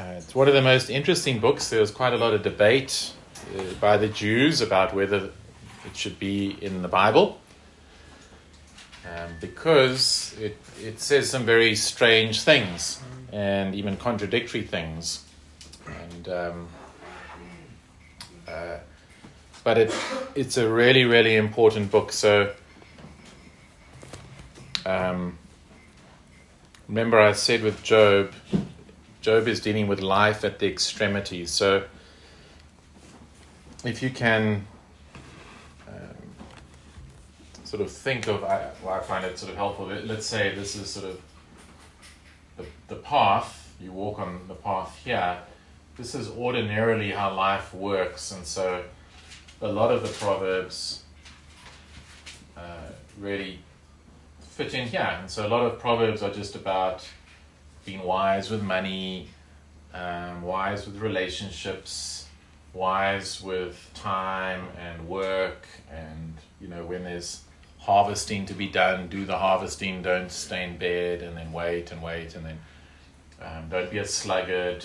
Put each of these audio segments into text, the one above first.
Uh, it's one of the most interesting books. There was quite a lot of debate uh, by the Jews about whether it should be in the Bible um, because it, it says some very strange things and even contradictory things. And um, uh, but it it's a really really important book. So um, remember, I said with Job, Job is dealing with life at the extremities. So if you can um, sort of think of, I, well, I find it sort of helpful. Let's say this is sort of the, the path, you walk on the path here. This is ordinarily how life works, and so a lot of the proverbs uh, really fit in here. And so a lot of proverbs are just about being wise with money, um, wise with relationships, wise with time and work, and you know when there's harvesting to be done, do the harvesting, don't stay in bed, and then wait and wait, and then um, don't be a sluggard.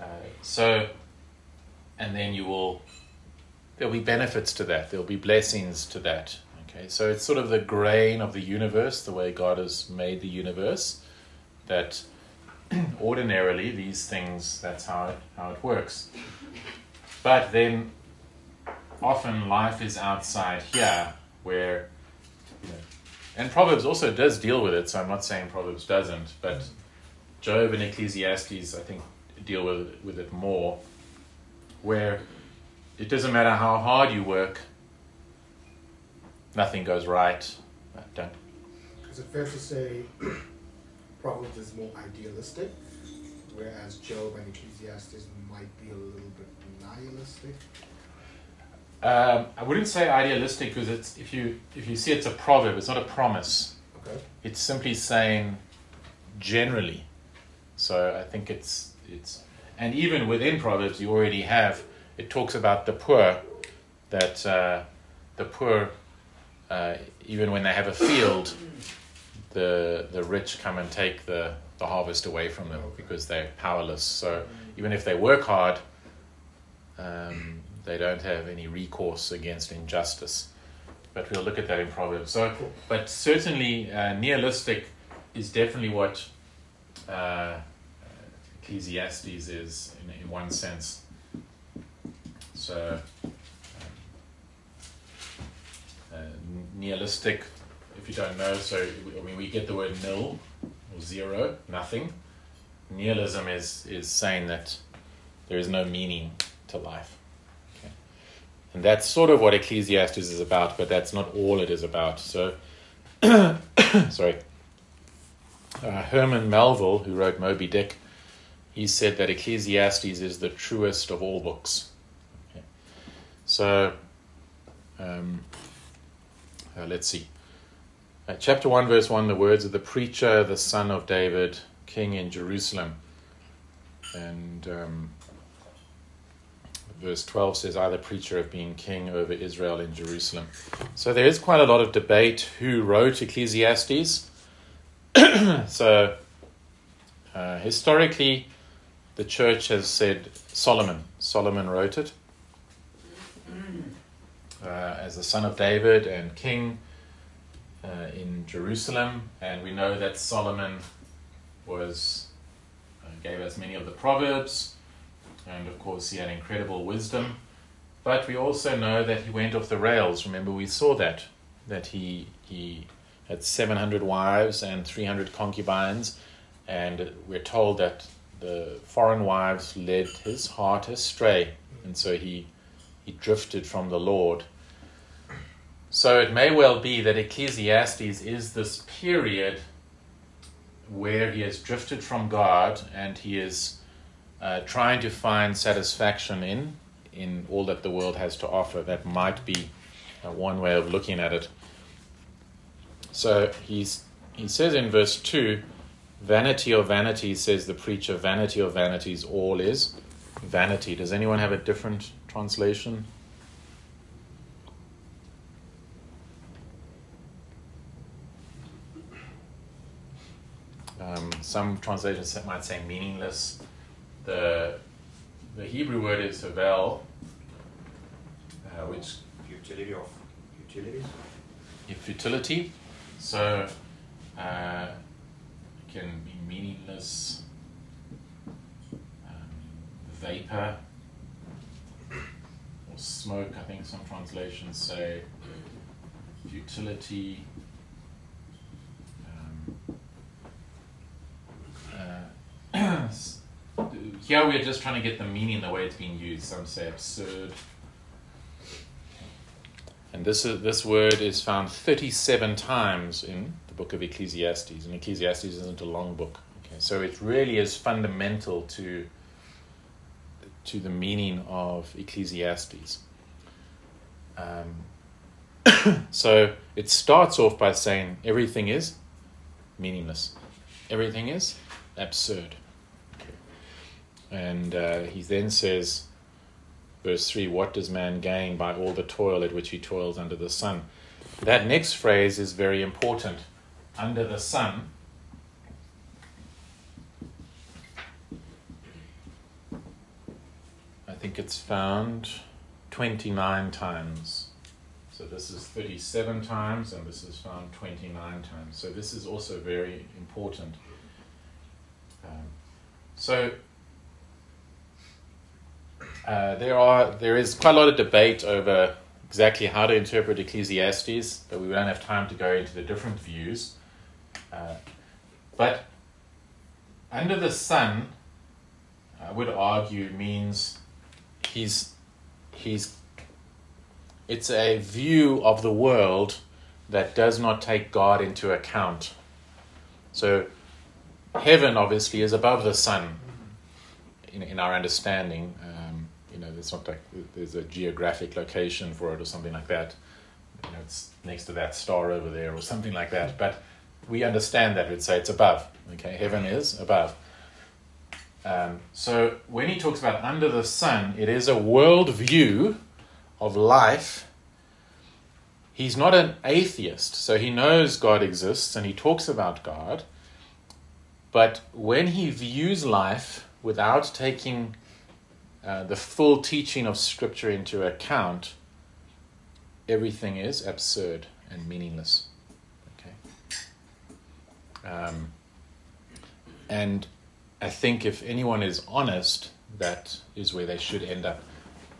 Uh, so, and then you will there'll be benefits to that. There'll be blessings to that. Okay, so it's sort of the grain of the universe, the way God has made the universe, that ordinarily these things, that's how it, how it works. But then often life is outside here where, you know, and Proverbs also does deal with it, so I'm not saying Proverbs doesn't, but Job and Ecclesiastes, I think, deal with, with it more, where it doesn't matter how hard you work, nothing goes right. Is it fair to say Proverbs is more idealistic, whereas Job and Ecclesiastes might be a little bit nihilistic? Um, I wouldn't say idealistic because it's if you if you see it's a proverb, it's not a promise. Okay. It's simply saying generally. So I think it's it's and even within proverbs you already have it talks about the poor, that uh, the poor, uh, even when they have a field, the the rich come and take the, the harvest away from them because they're powerless. So even if they work hard, um, they don't have any recourse against injustice. But we'll look at that in Proverbs. So, but certainly, uh, nihilistic is definitely what uh, Ecclesiastes is in, in one sense. So, um, uh, nihilistic, if you don't know, so I mean, we get the word nil or zero, nothing. Nihilism is, is saying that there is no meaning to life. Okay. And that's sort of what Ecclesiastes is about, but that's not all it is about. So, sorry. Uh, Herman Melville, who wrote Moby Dick, he said that Ecclesiastes is the truest of all books. So, um, uh, let's see. Uh, chapter 1, verse 1 the words of the preacher, the son of David, king in Jerusalem. And um, verse 12 says, I, the preacher, have been king over Israel in Jerusalem. So there is quite a lot of debate who wrote Ecclesiastes. so uh, historically, the church has said Solomon. Solomon wrote it uh, as the son of David and king uh, in Jerusalem. And we know that Solomon was uh, gave us many of the proverbs, and of course he had incredible wisdom. But we also know that he went off the rails. Remember, we saw that that he he had seven hundred wives and three hundred concubines, and we're told that the foreign wives led his heart astray, and so he he drifted from the Lord. So it may well be that Ecclesiastes is this period where he has drifted from God and he is uh, trying to find satisfaction in in all that the world has to offer. That might be uh, one way of looking at it. So he's he says in verse two, "Vanity of vanities," says the preacher. "Vanity of vanities, all is vanity." Does anyone have a different translation? Um, some translations might say meaningless. the the Hebrew word is havel, uh, which Futility of utilities. futility. So uh, it can be meaningless, um, vapor, or smoke. I think some translations say futility. Um, uh, here we are just trying to get the meaning the way it's being used. Some say absurd. And this is, this word is found 37 times in the book of Ecclesiastes, and Ecclesiastes isn't a long book. Okay, so it really is fundamental to to the meaning of Ecclesiastes. Um, so it starts off by saying everything is meaningless, everything is absurd. And uh, he then says, verse 3 What does man gain by all the toil at which he toils under the sun? That next phrase is very important. Under the sun. I think it's found 29 times. So this is 37 times, and this is found 29 times. So this is also very important. Um, so uh, there are there is quite a lot of debate over exactly how to interpret Ecclesiastes, but we don't have time to go into the different views. Uh, but under the sun, I would argue means he's he's it's a view of the world that does not take God into account. So heaven obviously is above the sun in, in our understanding. Um, you know, it's not like there's a geographic location for it or something like that. You know, it's next to that star over there or something like that. But we understand that we'd say it's above. Okay, heaven is above. Um, so when he talks about under the sun, it is a world view of life. He's not an atheist, so he knows God exists and he talks about God. But when he views life without taking uh, the full teaching of Scripture into account, everything is absurd and meaningless. Okay. Um, and I think if anyone is honest, that is where they should end up.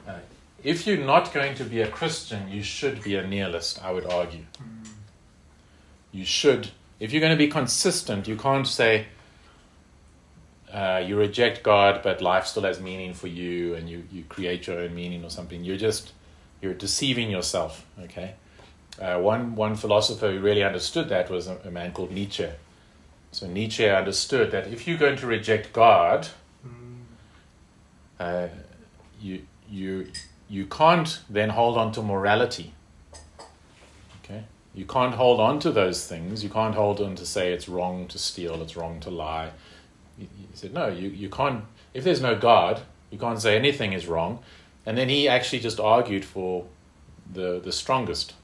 Uh, if you're not going to be a Christian, you should be a nihilist, I would argue. You should, if you're going to be consistent, you can't say uh, you reject God, but life still has meaning for you and you, you create your own meaning or something. You're just, you're deceiving yourself, okay? Uh, one, one philosopher who really understood that was a, a man called Nietzsche. So Nietzsche understood that if you're going to reject God, uh, you you you can't then hold on to morality. Okay, you can't hold on to those things. You can't hold on to say it's wrong to steal, it's wrong to lie. Said no. You you can't. If there's no God, you can't say anything is wrong. And then he actually just argued for the the strongest.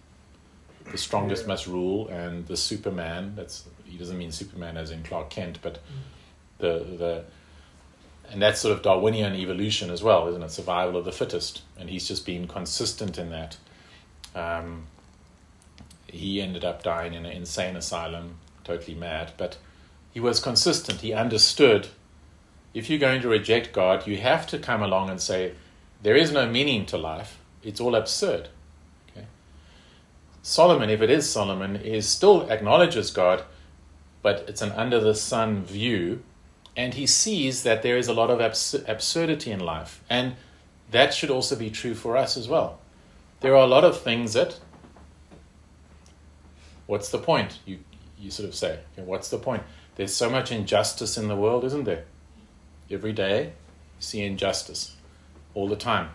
The strongest Yeah. must rule, and the Superman. That's he doesn't mean Superman as in Clark Kent, but the the and that's sort of Darwinian evolution as well, isn't it? Survival of the fittest, and he's just been consistent in that. Um, he ended up dying in an insane asylum, totally mad, but he was consistent. He understood if you're going to reject God, you have to come along and say, there is no meaning to life. It's all absurd. Okay? Solomon, if it is Solomon, is still acknowledges God, but it's an under the sun view, and he sees that there is a lot of abs- absurdity in life, and that should also be true for us as well. There are a lot of things that. What's the point? You you sort of say, okay, what's the point? There's so much injustice in the world, isn't there? Every day, see injustice all the time.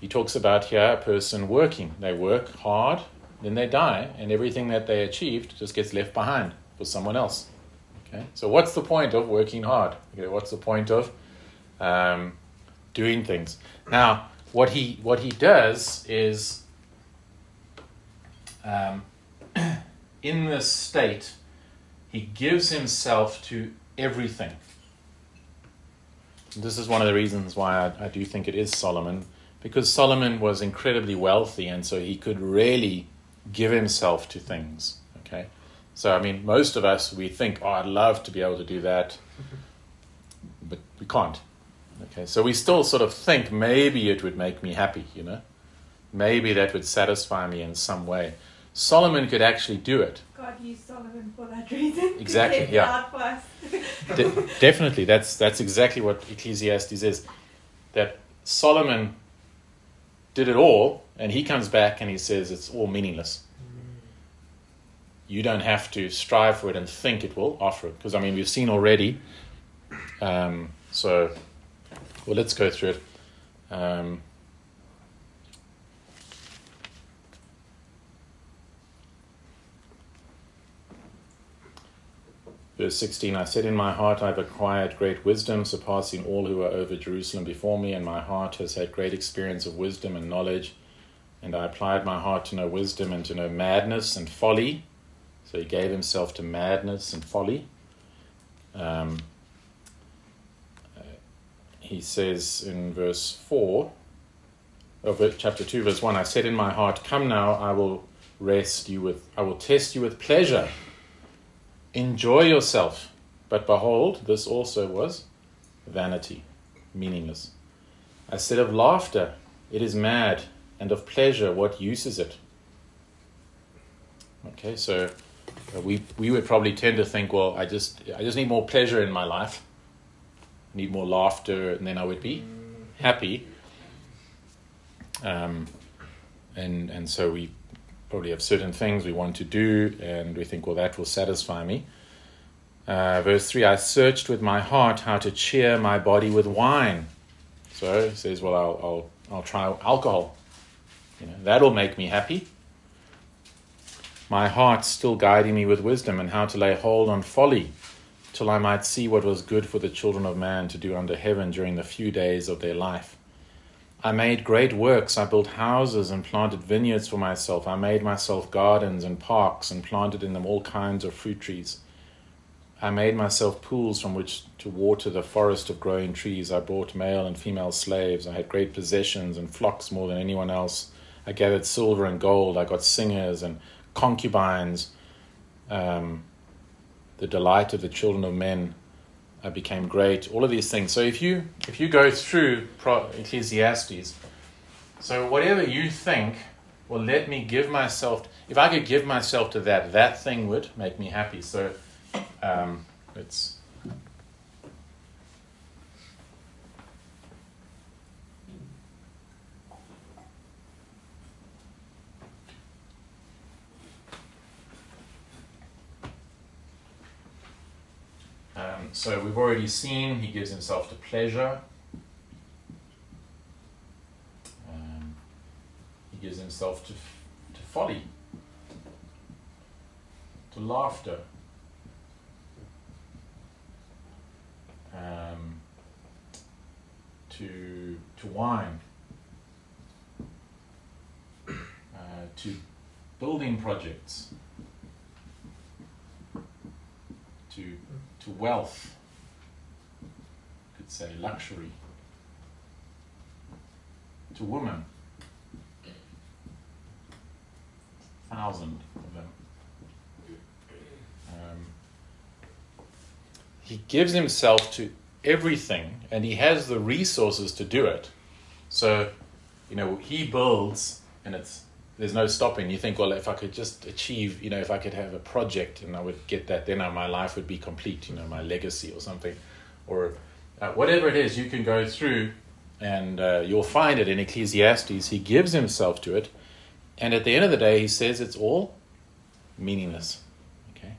He talks about here a person working. They work hard, then they die, and everything that they achieved just gets left behind for someone else. Okay, so what's the point of working hard? Okay, what's the point of um, doing things? Now, what he what he does is um, in this state, he gives himself to everything. This is one of the reasons why I, I do think it is Solomon, because Solomon was incredibly wealthy, and so he could really give himself to things. Okay, so I mean, most of us we think, "Oh, I'd love to be able to do that," but we can't. Okay, so we still sort of think maybe it would make me happy, you know, maybe that would satisfy me in some way. Solomon could actually do it. God used Solomon for that reason. Exactly, To yeah. Out for us. De- definitely, that's that's exactly what Ecclesiastes is. That Solomon did it all, and he comes back and he says it's all meaningless. You don't have to strive for it and think it will offer it, because I mean we've seen already. Um, so, well, let's go through it. Um, Verse 16 I said in my heart, I've acquired great wisdom, surpassing all who are over Jerusalem before me, and my heart has had great experience of wisdom and knowledge. And I applied my heart to know wisdom and to know madness and folly. So he gave himself to madness and folly. Um, uh, he says in verse 4 of chapter 2, verse 1 I said in my heart, Come now, I will rest you with, I will test you with pleasure. Enjoy yourself. But behold, this also was vanity, meaningless. I said of laughter, it is mad, and of pleasure, what use is it? Okay, so uh, we we would probably tend to think, well, I just I just need more pleasure in my life. I need more laughter, and then I would be happy. Um, and and so we probably have certain things we want to do, and we think, well, that will satisfy me. Uh, verse 3 I searched with my heart how to cheer my body with wine. So he says, well, I'll, I'll, I'll try alcohol. You know, that'll make me happy. My heart still guiding me with wisdom and how to lay hold on folly, till I might see what was good for the children of man to do under heaven during the few days of their life. I made great works. I built houses and planted vineyards for myself. I made myself gardens and parks and planted in them all kinds of fruit trees. I made myself pools from which to water the forest of growing trees. I bought male and female slaves. I had great possessions and flocks more than anyone else. I gathered silver and gold. I got singers and concubines. Um, the delight of the children of men I became great. All of these things. So if you if you go through Pro- Ecclesiastes, so whatever you think, well, let me give myself. If I could give myself to that, that thing would make me happy. So um, it's. Um, so we've already seen he gives himself to pleasure. Um, he gives himself to, to folly, to laughter, um, to to wine, uh, to building projects, to to wealth, could say luxury, to women, thousand of them. Um, he gives himself to everything and he has the resources to do it. So, you know, he builds and it's there's no stopping. You think, well, if I could just achieve, you know, if I could have a project and I would get that, then my life would be complete, you know, my legacy or something. Or uh, whatever it is, you can go through and uh, you'll find it in Ecclesiastes. He gives himself to it. And at the end of the day, he says it's all meaningless. Okay?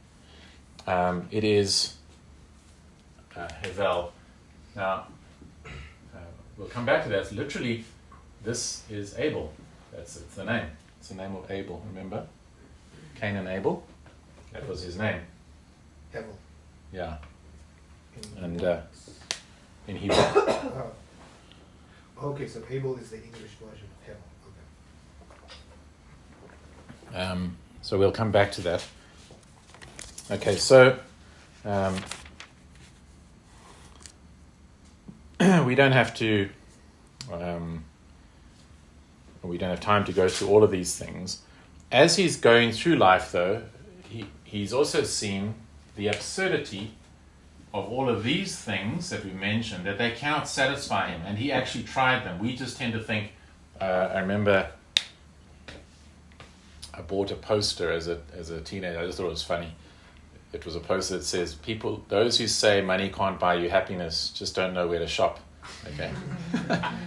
Um, it is uh, Hevel. Now, uh, we'll come back to that. It's Literally, this is Abel. That's it's the name. It's the name of Abel. Remember, Cain and Abel. That was his name. Hevel. Yeah, in- And, uh, in Hebrew. Oh. Okay, so Abel is the English version of Hevel. Okay. Um, so we'll come back to that. Okay, so um, we don't have to, um, we don't have time to go through all of these things. As he's going through life, though, he, he's also seen the absurdity of all of these things that we mentioned, that they cannot satisfy him. And he actually tried them. We just tend to think, uh, I remember I bought a poster as a, as a teenager. I just thought it was funny. It was a poster that says, "People, those who say money can't buy you happiness, just don't know where to shop." Okay,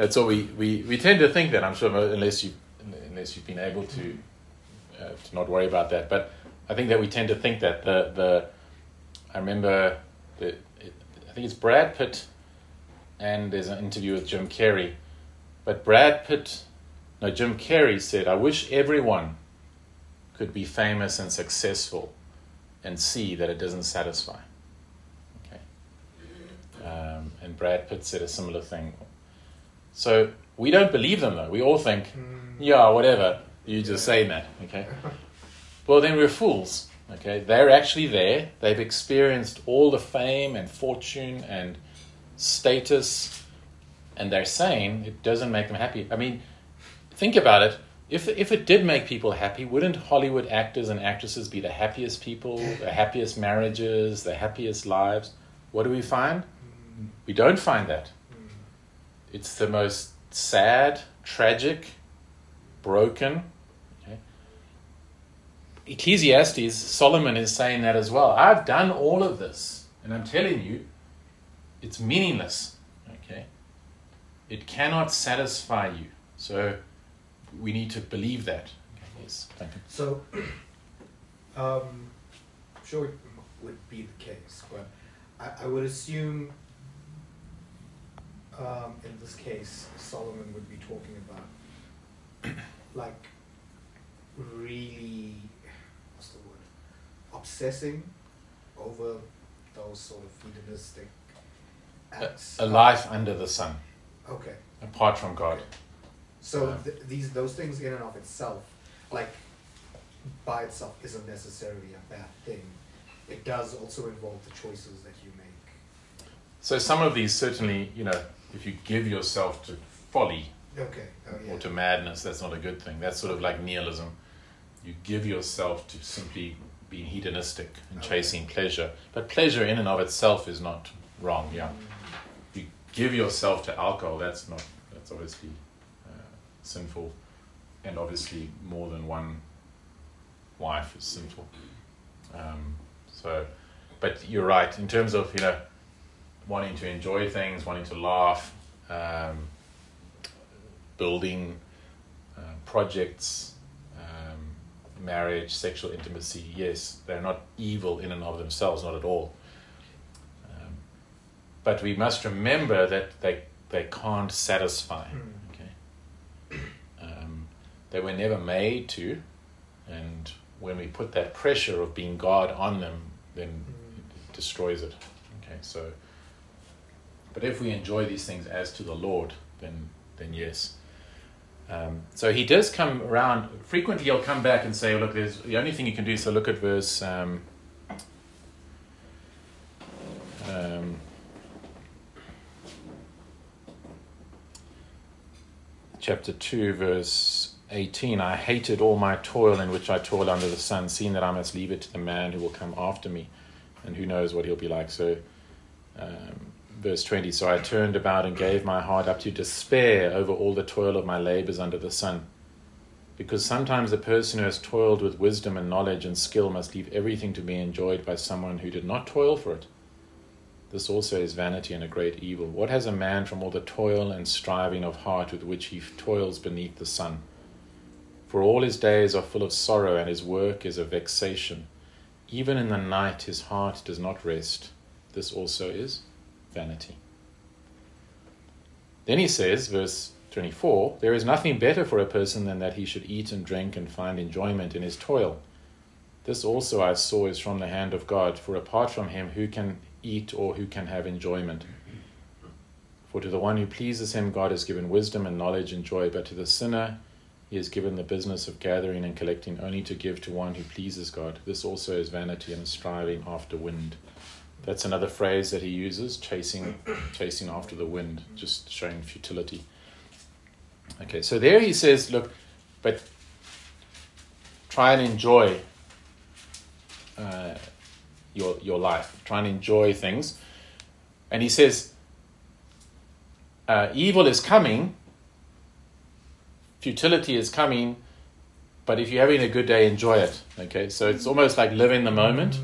that's we, we, we tend to think that. I'm sure unless you unless you've been able to uh, to not worry about that, but I think that we tend to think that the the I remember the I think it's Brad Pitt, and there's an interview with Jim Carrey, but Brad Pitt, no Jim Carrey said, "I wish everyone could be famous and successful." and see that it doesn't satisfy. Okay. Um, and Brad Pitt said a similar thing. So we don't believe them though. We all think, hmm. yeah, whatever. You just say that. Okay. Well, then we're fools. Okay. They're actually there. They've experienced all the fame and fortune and status, and they're saying it doesn't make them happy. I mean, think about it if if it did make people happy, wouldn't Hollywood actors and actresses be the happiest people, the happiest marriages, the happiest lives? What do we find? We don't find that. It's the most sad, tragic, broken. Okay. Ecclesiastes, Solomon is saying that as well. I've done all of this, and I'm telling you, it's meaningless. Okay, it cannot satisfy you. So we need to believe that. Okay, yes, thank you. So, um, sure it would be the case, but I, I would assume um, in this case, Solomon would be talking about like really, what's the word, obsessing over those sort of hedonistic acts. A, a life under the sun, Okay. apart from God. Okay. So Yeah. th- these those things in and of itself, like by itself, isn't necessarily a bad thing. It does also involve the choices that you make. So some of these certainly, you know, if you give yourself to folly Okay. Oh yeah. or to madness, that's not a good thing. That's sort of like nihilism. You give yourself to simply being hedonistic and Okay. chasing pleasure. But pleasure in and of itself is not wrong, yeah. You give yourself to alcohol, that's not, that's obviously uh, sinful. And obviously more than one wife is sinful. Um, so, but you're right, in terms of, you know, wanting to enjoy things, wanting to laugh, um, building uh, projects, um, marriage, sexual intimacy, yes, they're not evil in and of themselves, not at all. Um, but we must remember that they, they can't satisfy. Mm. Okay? Um, they were never made to, and when we put that pressure of being God on them, then it destroys it. Okay, so. But if we enjoy these things as to the Lord, then then yes. Um, so he does come around frequently. He'll come back and say, "Look, there's the only thing you can do." So look at verse. Um, um, chapter 2, verse 18 I hated all my toil in which I toil under the sun, seeing that I must leave it to the man who will come after me, and who knows what he'll be like. So, um, verse 20 So I turned about and gave my heart up to despair over all the toil of my labors under the sun. Because sometimes the person who has toiled with wisdom and knowledge and skill must leave everything to be enjoyed by someone who did not toil for it. This also is vanity and a great evil. What has a man from all the toil and striving of heart with which he toils beneath the sun? For all his days are full of sorrow, and his work is a vexation. Even in the night his heart does not rest. This also is vanity. Then he says, verse 24 There is nothing better for a person than that he should eat and drink and find enjoyment in his toil. This also I saw is from the hand of God, for apart from him, who can eat or who can have enjoyment? For to the one who pleases him, God has given wisdom and knowledge and joy, but to the sinner, he has given the business of gathering and collecting only to give to one who pleases God. This also is vanity and striving after wind. That's another phrase that he uses, chasing, chasing after the wind, just showing futility. Okay, so there he says, look, but try and enjoy uh, your your life. Try and enjoy things. And he says, uh, evil is coming, futility is coming, but if you're having a good day, enjoy it. Okay, so it's almost like live in the moment.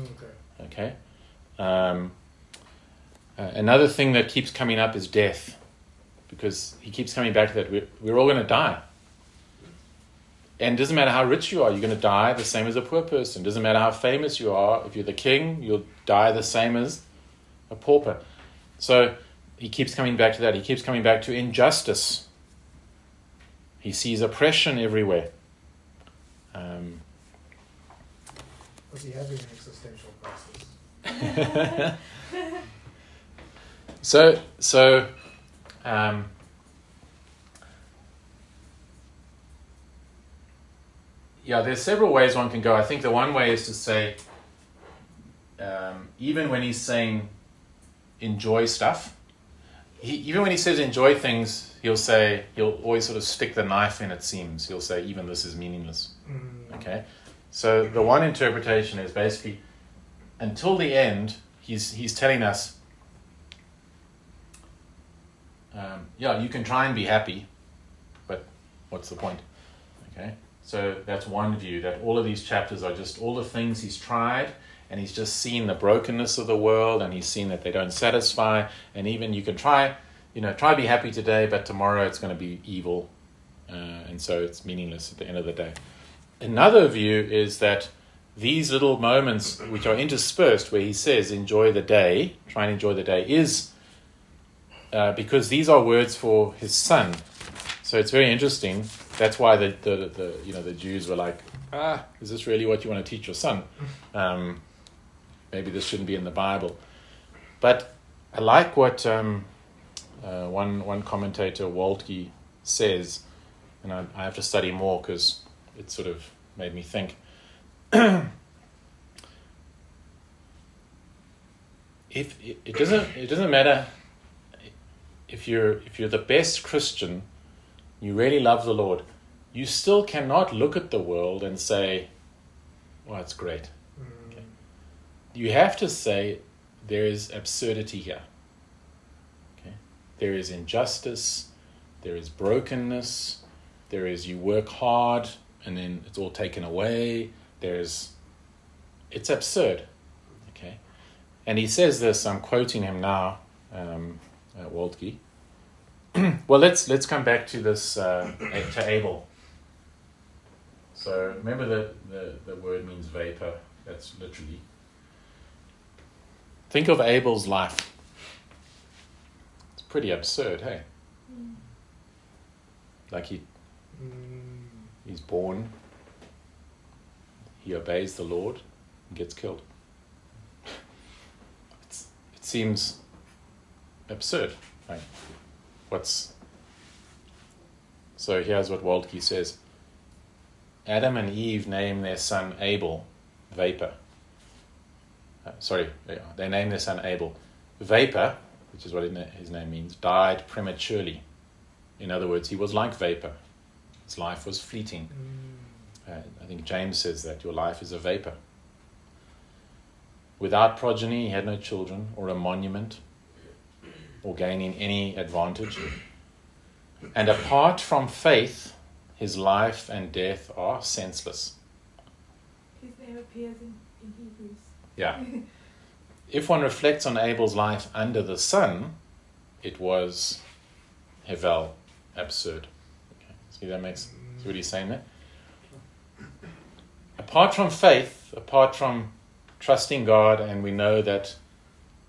Okay. Um, uh, another thing that keeps coming up is death, because he keeps coming back to that. We're, we're all going to die. And it doesn't matter how rich you are, you're going to die the same as a poor person. It doesn't matter how famous you are, if you're the king, you'll die the same as a pauper. So he keeps coming back to that. He keeps coming back to injustice. He sees oppression everywhere. Um, Was he having an existential? So, so, um, yeah, there's several ways one can go. I think the one way is to say, um, even when he's saying enjoy stuff, he, even when he says enjoy things, he'll say, he'll always sort of stick the knife in, it seems. He'll say, even this is meaningless. Mm, Okay, so the one interpretation is basically until the end, he's he's telling us, um, yeah, you can try and be happy, but what's the point? Okay, so that's one view that all of these chapters are just all the things he's tried, and he's just seen the brokenness of the world, and he's seen that they don't satisfy, and even you can try, you know, try to be happy today, but tomorrow it's going to be evil, uh, and so it's meaningless at the end of the day. Another view is that these little moments, which are interspersed, where he says, enjoy the day, try and enjoy the day, is uh, because these are words for his son. So it's very interesting. That's why the, the, the, you know, the Jews were like, ah, is this really what you want to teach your son? Um, maybe this shouldn't be in the Bible. But I like what um, uh, one, one commentator, Waltke, says, and I, I have to study more because it sort of made me think. if it, doesn't it doesn't matter if you're if you're the best Christian, you really love the Lord, you still cannot look at the world and say, "Well, it's great." mm, Okay. You have to say there is absurdity here. Okay? There is injustice, there is brokenness, there is you work hard and then it's all taken away. There's it's absurd. Okay? And he says this, I'm quoting him now, um, uh, Waltke. well, let's let's come back to this uh, to Abel. So remember that the, the word means vapor. That's literally. Think of Abel's life. It's pretty absurd, hey? Like he mm, he's born, he obeys the Lord, and gets killed. It's, it seems absurd. Right? What's so here's what Waltke says. Adam and Eve name their son Abel, vapor. Uh, sorry, they, name their son Abel. Vapor, which is what his his name means, died prematurely. In other words, he was like vapor. His life was fleeting. mm, Uh, I think James says that your life is a vapor. Without progeny, he had no children or a monument or gaining any advantage. And apart from faith, his life and death are senseless. His name appears in, in Hebrews. Yeah. If one reflects on Abel's life under the sun, it was Hevel, absurd. Okay. See that makes see what he's saying there? Apart from faith, apart from trusting God, and we know that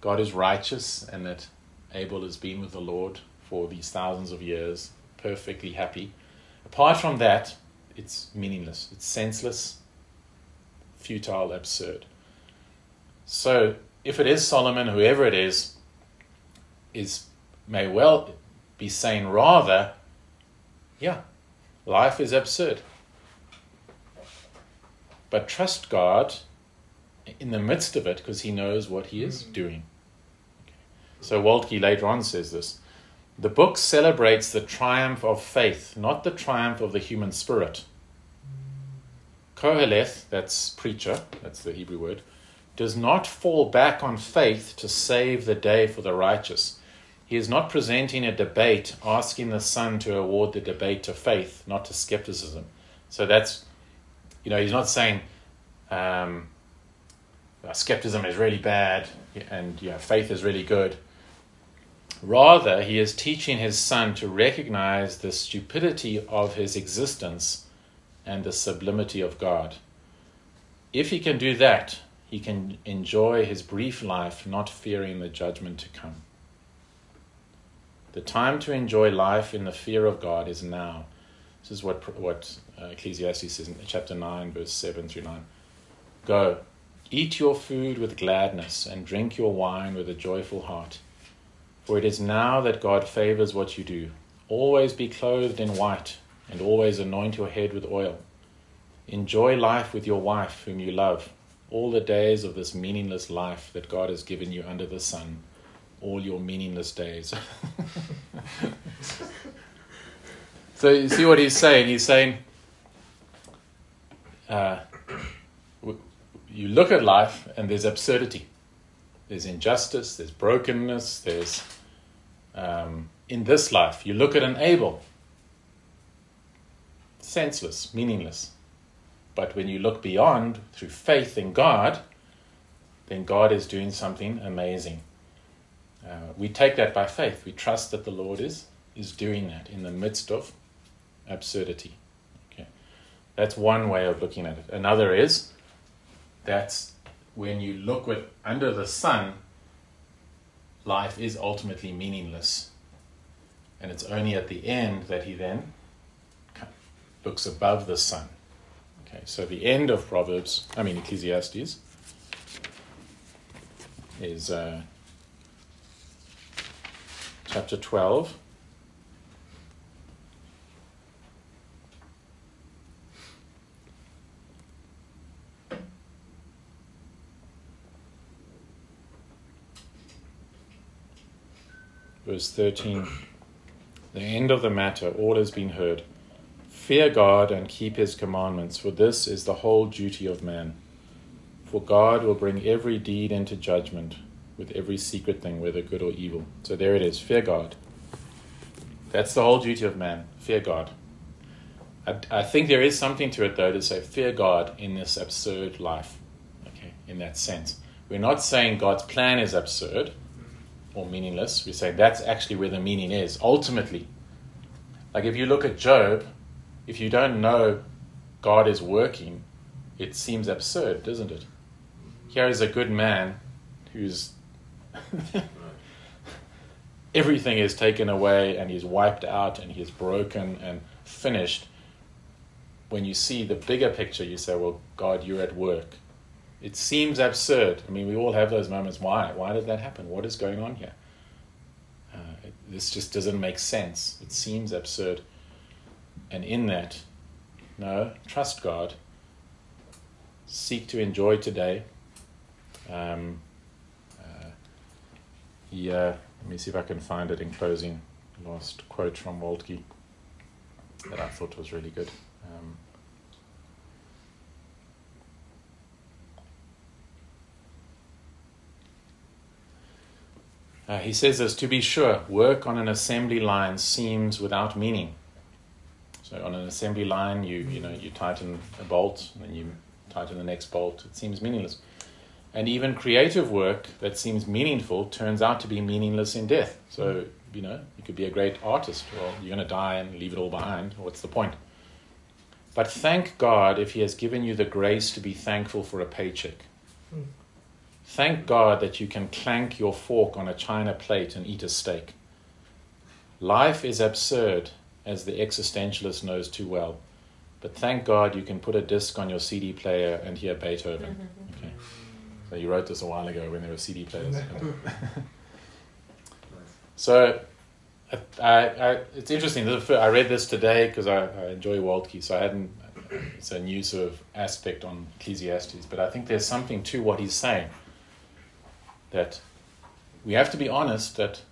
God is righteous and that Abel has been with the Lord for these thousands of years, perfectly happy. Apart from that, it's meaningless, it's senseless, futile, absurd. So, if it is Solomon, whoever it is, is may well be saying rather, yeah, life is absurd. But trust God in the midst of it because he knows what he is Mhm. doing. So Waltke later on says this The book celebrates the triumph of faith, not the triumph of the human spirit. Koheleth, that's preacher, that's the Hebrew word, does not fall back on faith to save the day for the righteous. He is not presenting a debate asking the Son to award the debate to faith, not to skepticism. So that's, you know, he's not saying um, uh, skepticism is really bad and you know, faith is really good. Rather, he is teaching his son to recognize the stupidity of his existence and the sublimity of God. If he can do that, he can enjoy his brief life not fearing the judgment to come. The time to enjoy life in the fear of God is now. This is what, what uh, Ecclesiastes says in chapter 9, verse 7 through 9. Go, eat your food with gladness, and drink your wine with a joyful heart. For it is now that God favors what you do. Always be clothed in white, and always anoint your head with oil. Enjoy life with your wife, whom you love, all the days of this meaningless life that God has given you under the sun, all your meaningless days. so you see what he's saying? He's saying, uh, you look at life and there's absurdity, there's injustice, there's brokenness, there's um, in this life. You look at an Abel, senseless, meaningless. But when you look beyond through faith in God, then God is doing something amazing. Uh, we take that by faith. We trust that the Lord is is doing that in the midst of absurdity. That's one way of looking at it. Another is that's when you look with under the sun, life is ultimately meaningless, and it's only at the end that he then looks above the sun. Okay, so the end of Proverbs, I mean Ecclesiastes, is uh, chapter 12. Verse 13 The end of the matter, all has been heard. Fear God and keep his commandments, for this is the whole duty of man. For God will bring every deed into judgment with every secret thing, whether good or evil. So there it is fear God. That's the whole duty of man fear God. I, I think there is something to it, though, to say fear God in this absurd life, okay, in that sense. We're not saying God's plan is absurd or meaningless. we say that's actually where the meaning is, ultimately. Like if you look at Job, if you don't know God is working, it seems absurd, doesn't it? Here is a good man who's everything is taken away and he's wiped out and he's broken and finished. When you see the bigger picture, you say, Well, God, you're at work. It seems absurd. I mean, we all have those moments. Why? Why did that happen? What is going on here? Uh, it, this just doesn't make sense. It seems absurd. And in that, no, trust God. Seek to enjoy today. Um, uh, let me see if I can find it in closing. Last quote from Waltke that I thought was really good. Um, Uh, he says this to be sure, work on an assembly line seems without meaning. So on an assembly line, you you know you tighten a bolt and then you tighten the next bolt. It seems meaningless, and even creative work that seems meaningful turns out to be meaningless in death. So you know you could be a great artist. Well, you're going to die and leave it all behind. What's the point? But thank God if He has given you the grace to be thankful for a paycheck. Thank God that you can clank your fork on a china plate and eat a steak. Life is absurd, as the existentialist knows too well. But thank God you can put a disc on your CD player and hear Beethoven. Okay. So you wrote this a while ago when there were CD players. so I, I, it's interesting. I read this today because I, I enjoy Waltke, so I hadn't it's a new sort of aspect on Ecclesiastes. But I think there's something to what he's saying that we have to be honest that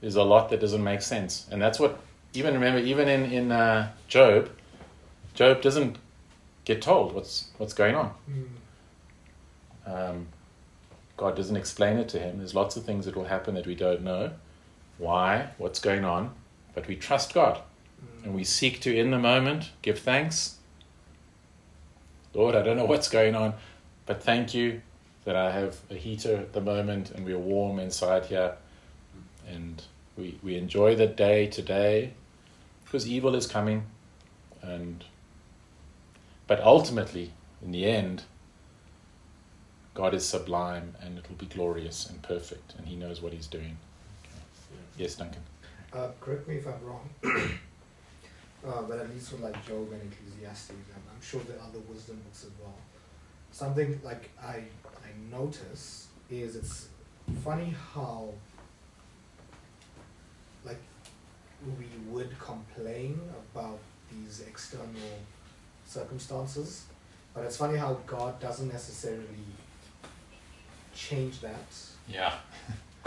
there's a lot that doesn't make sense, and that's what even remember even in in uh, Job, Job doesn't get told what's what's going on. Mm. Um, God doesn't explain it to him. There's lots of things that will happen that we don't know. Why? What's going on? But we trust God. And we seek to, in the moment, give thanks. Lord, I don't know what's going on, but thank you that I have a heater at the moment and we're warm inside here. And we, we enjoy the day today because evil is coming. And but ultimately, in the end, God is sublime and it will be glorious and perfect, and He knows what He's doing. Okay. Yes, Duncan. Uh, correct me if I'm wrong, uh, but at least from like Job and Ecclesiastes, and I'm sure there are other wisdom books as well. Something like I I notice is it's funny how like we would complain about these external circumstances, but it's funny how God doesn't necessarily change that. Yeah.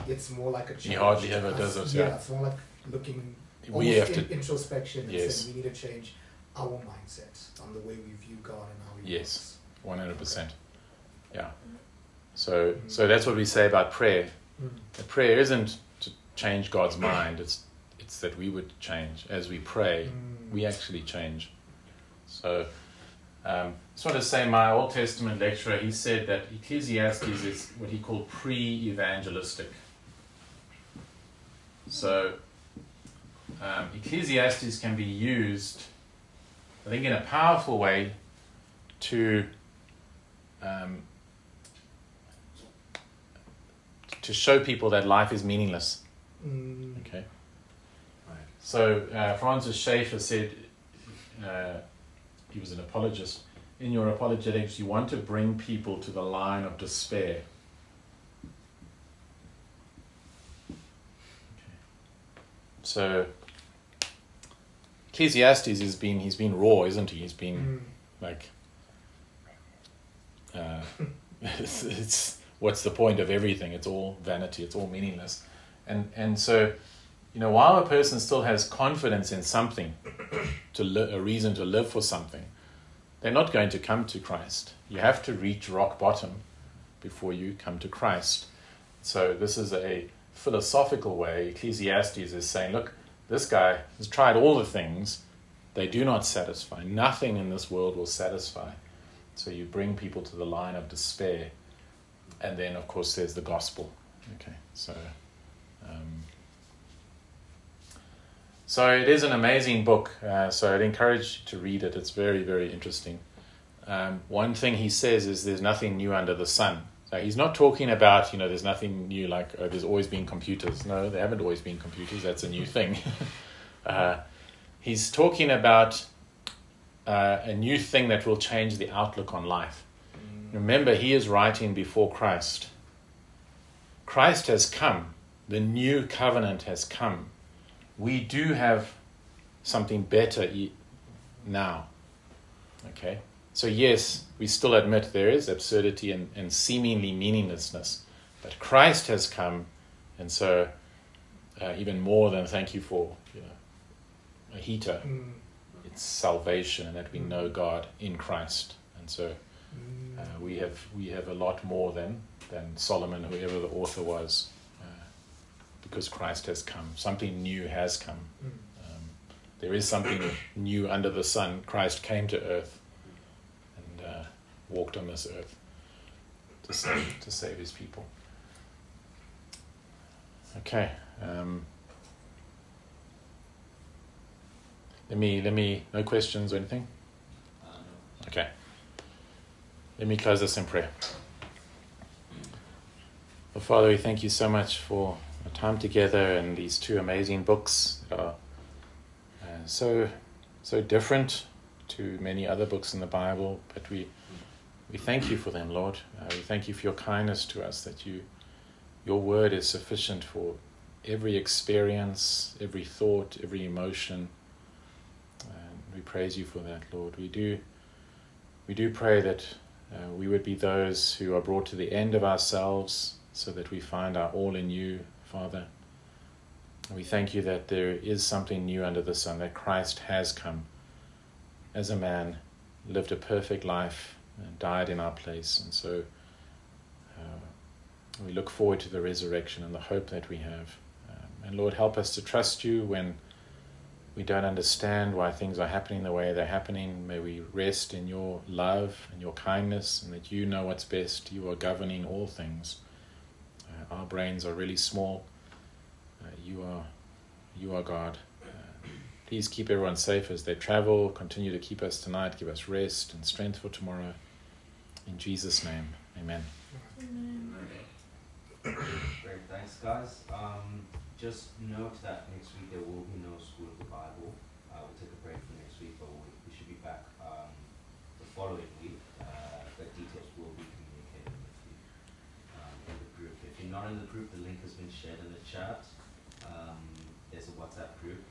It's more like a He hardly ever does it, Yeah, yeah. it's more like looking We have in, to. introspection and Yes. saying we need to change our mindset on the way we view God and how He Yes. One hundred percent. Yeah. So so that's what we say about prayer. Mm. The prayer isn't to change God's mind. It's it's that we would change as we pray. Mm. We actually change. So. Um, just want to say, my Old Testament lecturer, he said that Ecclesiastes is what he called pre-evangelistic. So, um, Ecclesiastes can be used, I think, in a powerful way to um, to show people that life is meaningless. Mm. Okay. So uh, Francis Schaeffer said uh, he was an apologist. In your apologetics, you want to bring people to the line of despair. Okay. So Ecclesiastes has been he's been raw, isn't he? He's been Mm. like uh, it's, it's what's the point of everything? It's all vanity. It's all meaningless. And and so you know while a person still has confidence in something to li- a reason to live for something they're not going to come to christ. You have to reach rock bottom before you come to christ. So this is a philosophical way. Ecclesiastes is saying look this guy has tried all the things. They do not satisfy. Nothing in this world will satisfy so you bring people to the line of despair, and then of course there's the gospel. Okay, so um, so it is an amazing book. Uh, so I'd encourage you to read it. It's very very interesting. Um, one thing he says is there's nothing new under the sun. So he's not talking about you know there's nothing new like oh, there's always been computers. No, there haven't always been computers. That's a new thing. uh, he's talking about uh, a new thing that will change the outlook on life. Mm. Remember, he is writing before Christ. Christ has come, the new covenant has come. We do have something better now. Okay? So, yes, we still admit there is absurdity and, and seemingly meaninglessness, but Christ has come, and so uh, even more than thank you for you know, a heater Mm. Salvation and that we know God in Christ. And so Mm. uh, we have we have a lot more than than Solomon, whoever the author was, uh, because Christ has come. Something new has come. Mm. Um, there is something new under the sun. Christ came to earth and uh, walked on this earth to save to save His people. Okay. Um, let me let me no questions or anything. Okay. Let me close this in prayer. Well, Father, we thank you so much for our time together and these two amazing books that are uh, so so different to many other books in the Bible, but we we thank you for them, Lord. Uh, we thank you for your kindness to us that you your word is sufficient for every experience, every thought, every emotion. We praise you for that, Lord. We do, we do pray that uh, we would be those who are brought to the end of ourselves so that we find our all in you, Father. We thank you that there is something new under the sun, that Christ has come as a man, lived a perfect life, and died in our place. And so uh, we look forward to the resurrection and the hope that we have. Um, and Lord, help us to trust you when we don't understand why things are happening the way they're happening. May we rest in your love and your kindness, and that you know what's best. You are governing all things. Uh, our brains are really small. Uh, you are, you are God. Uh, please keep everyone safe as they travel. Continue to keep us tonight. Give us rest and strength for tomorrow. In Jesus' name, Amen. Amen. Great, thanks, guys. Um, just note that next week there will be no School of the Bible. Uh, we'll take a break for next week, but we, we should be back um, the following week. Uh, the details will be communicated with you um, in the group. If you're not in the group, the link has been shared in the chat. Um, there's a WhatsApp group